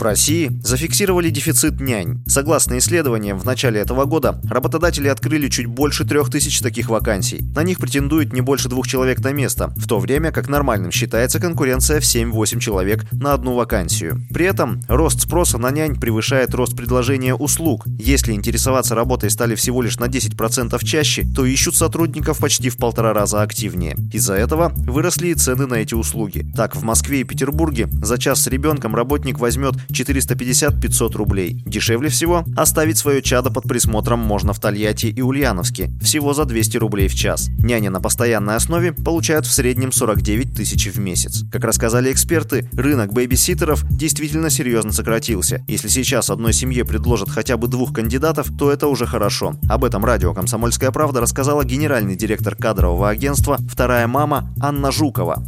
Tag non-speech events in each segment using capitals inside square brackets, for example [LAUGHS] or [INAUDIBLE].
В России зафиксировали дефицит нянь. Согласно исследованиям, в начале этого года работодатели открыли чуть больше трех тысяч таких вакансий. На них претендует не больше двух человек на место, в то время как нормальным считается конкуренция в 7-8 человек на одну вакансию. При этом рост спроса на нянь превышает рост предложения услуг. Если интересоваться работой стали всего лишь на 10% чаще, то ищут сотрудников почти в полтора раза активнее. Из-за этого выросли и цены на эти услуги. Так, в Москве и Петербурге за час с ребенком работник возьмет 450-500 рублей. Дешевле всего оставить свое чадо под присмотром можно в Тольятти и Ульяновске, всего за 200 рублей в час. Няни на постоянной основе получают в среднем 49 тысяч в месяц. Как рассказали эксперты, рынок бэбиситеров действительно серьезно сократился. Если сейчас одной семье предложат хотя бы двух кандидатов, то это уже хорошо. Об этом радио «Комсомольская правда» рассказала генеральный директор кадрового агентства «Вторая мама» Анна Жукова.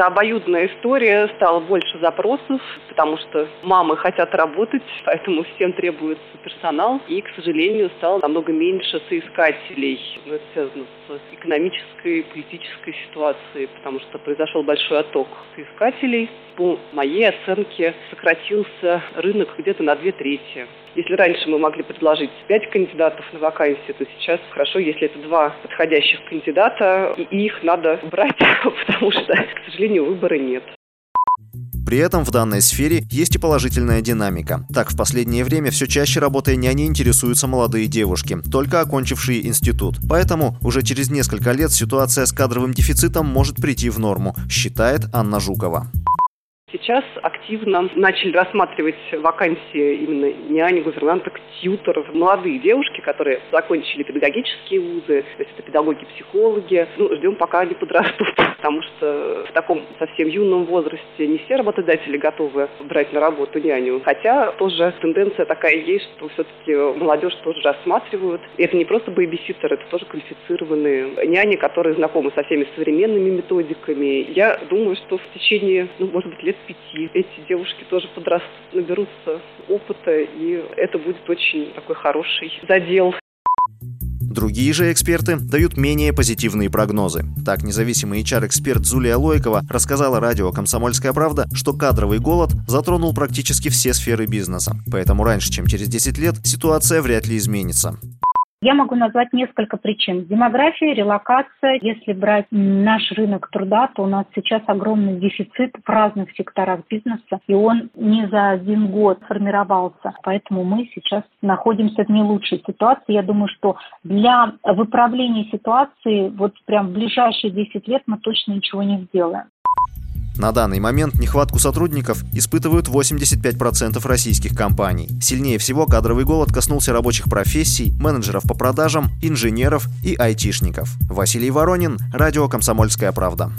Это обоюдная история, стало больше запросов, потому что мамы хотят работать, поэтому всем требуется персонал. И, к сожалению, стало намного меньше соискателей. Но это связано с экономической, политической ситуацией, потому что произошел большой отток соискателей. По моей оценке сократился рынок где-то на две трети. Если раньше мы могли предложить пять кандидатов на вакансию, то сейчас хорошо, если это два подходящих кандидата, и их надо брать, [LAUGHS] потому что, к сожалению, выбора нет. При этом в данной сфере есть и положительная динамика. Так, в последнее время все чаще работой няни интересуются молодые девушки, только окончившие институт. Поэтому уже через несколько лет ситуация с кадровым дефицитом может прийти в норму, считает Анна Жукова. Сейчас активно начали рассматривать вакансии именно няни, гувернанток, тьюторов. Молодые девушки, которые закончили педагогические вузы, то есть это педагоги-психологи. Ну, ждем, пока они подрастут, [LAUGHS] потому что в таком совсем юном возрасте не все работодатели готовы брать на работу няню. Хотя тоже тенденция такая есть, что все-таки молодежь тоже рассматривают. И это не просто бэйбиситеры, это тоже квалифицированные няни, которые знакомы со всеми современными методиками. Я думаю, что в течение, ну, может быть, лет пяти эти девушки тоже подрастут, наберутся опыта, и это будет очень такой хороший задел. Другие же эксперты дают менее позитивные прогнозы. Так, независимый HR-эксперт Зулия Лойкова рассказала радио «Комсомольская правда», что кадровый голод затронул практически все сферы бизнеса. Поэтому раньше, чем через 10 лет, ситуация вряд ли изменится. Я могу назвать несколько причин. Демография, релокация. Если брать наш рынок труда, то у нас сейчас огромный дефицит в разных секторах бизнеса, и он не за один год формировался. Поэтому мы сейчас находимся в не лучшей ситуации. Я думаю, что для выправления ситуации вот прям в ближайшие 10 лет мы точно ничего не сделаем. На данный момент нехватку сотрудников испытывают 85% российских компаний. Сильнее всего кадровый голод коснулся рабочих профессий, менеджеров по продажам, инженеров и айтишников. Василий Воронин, Радио «Комсомольская правда».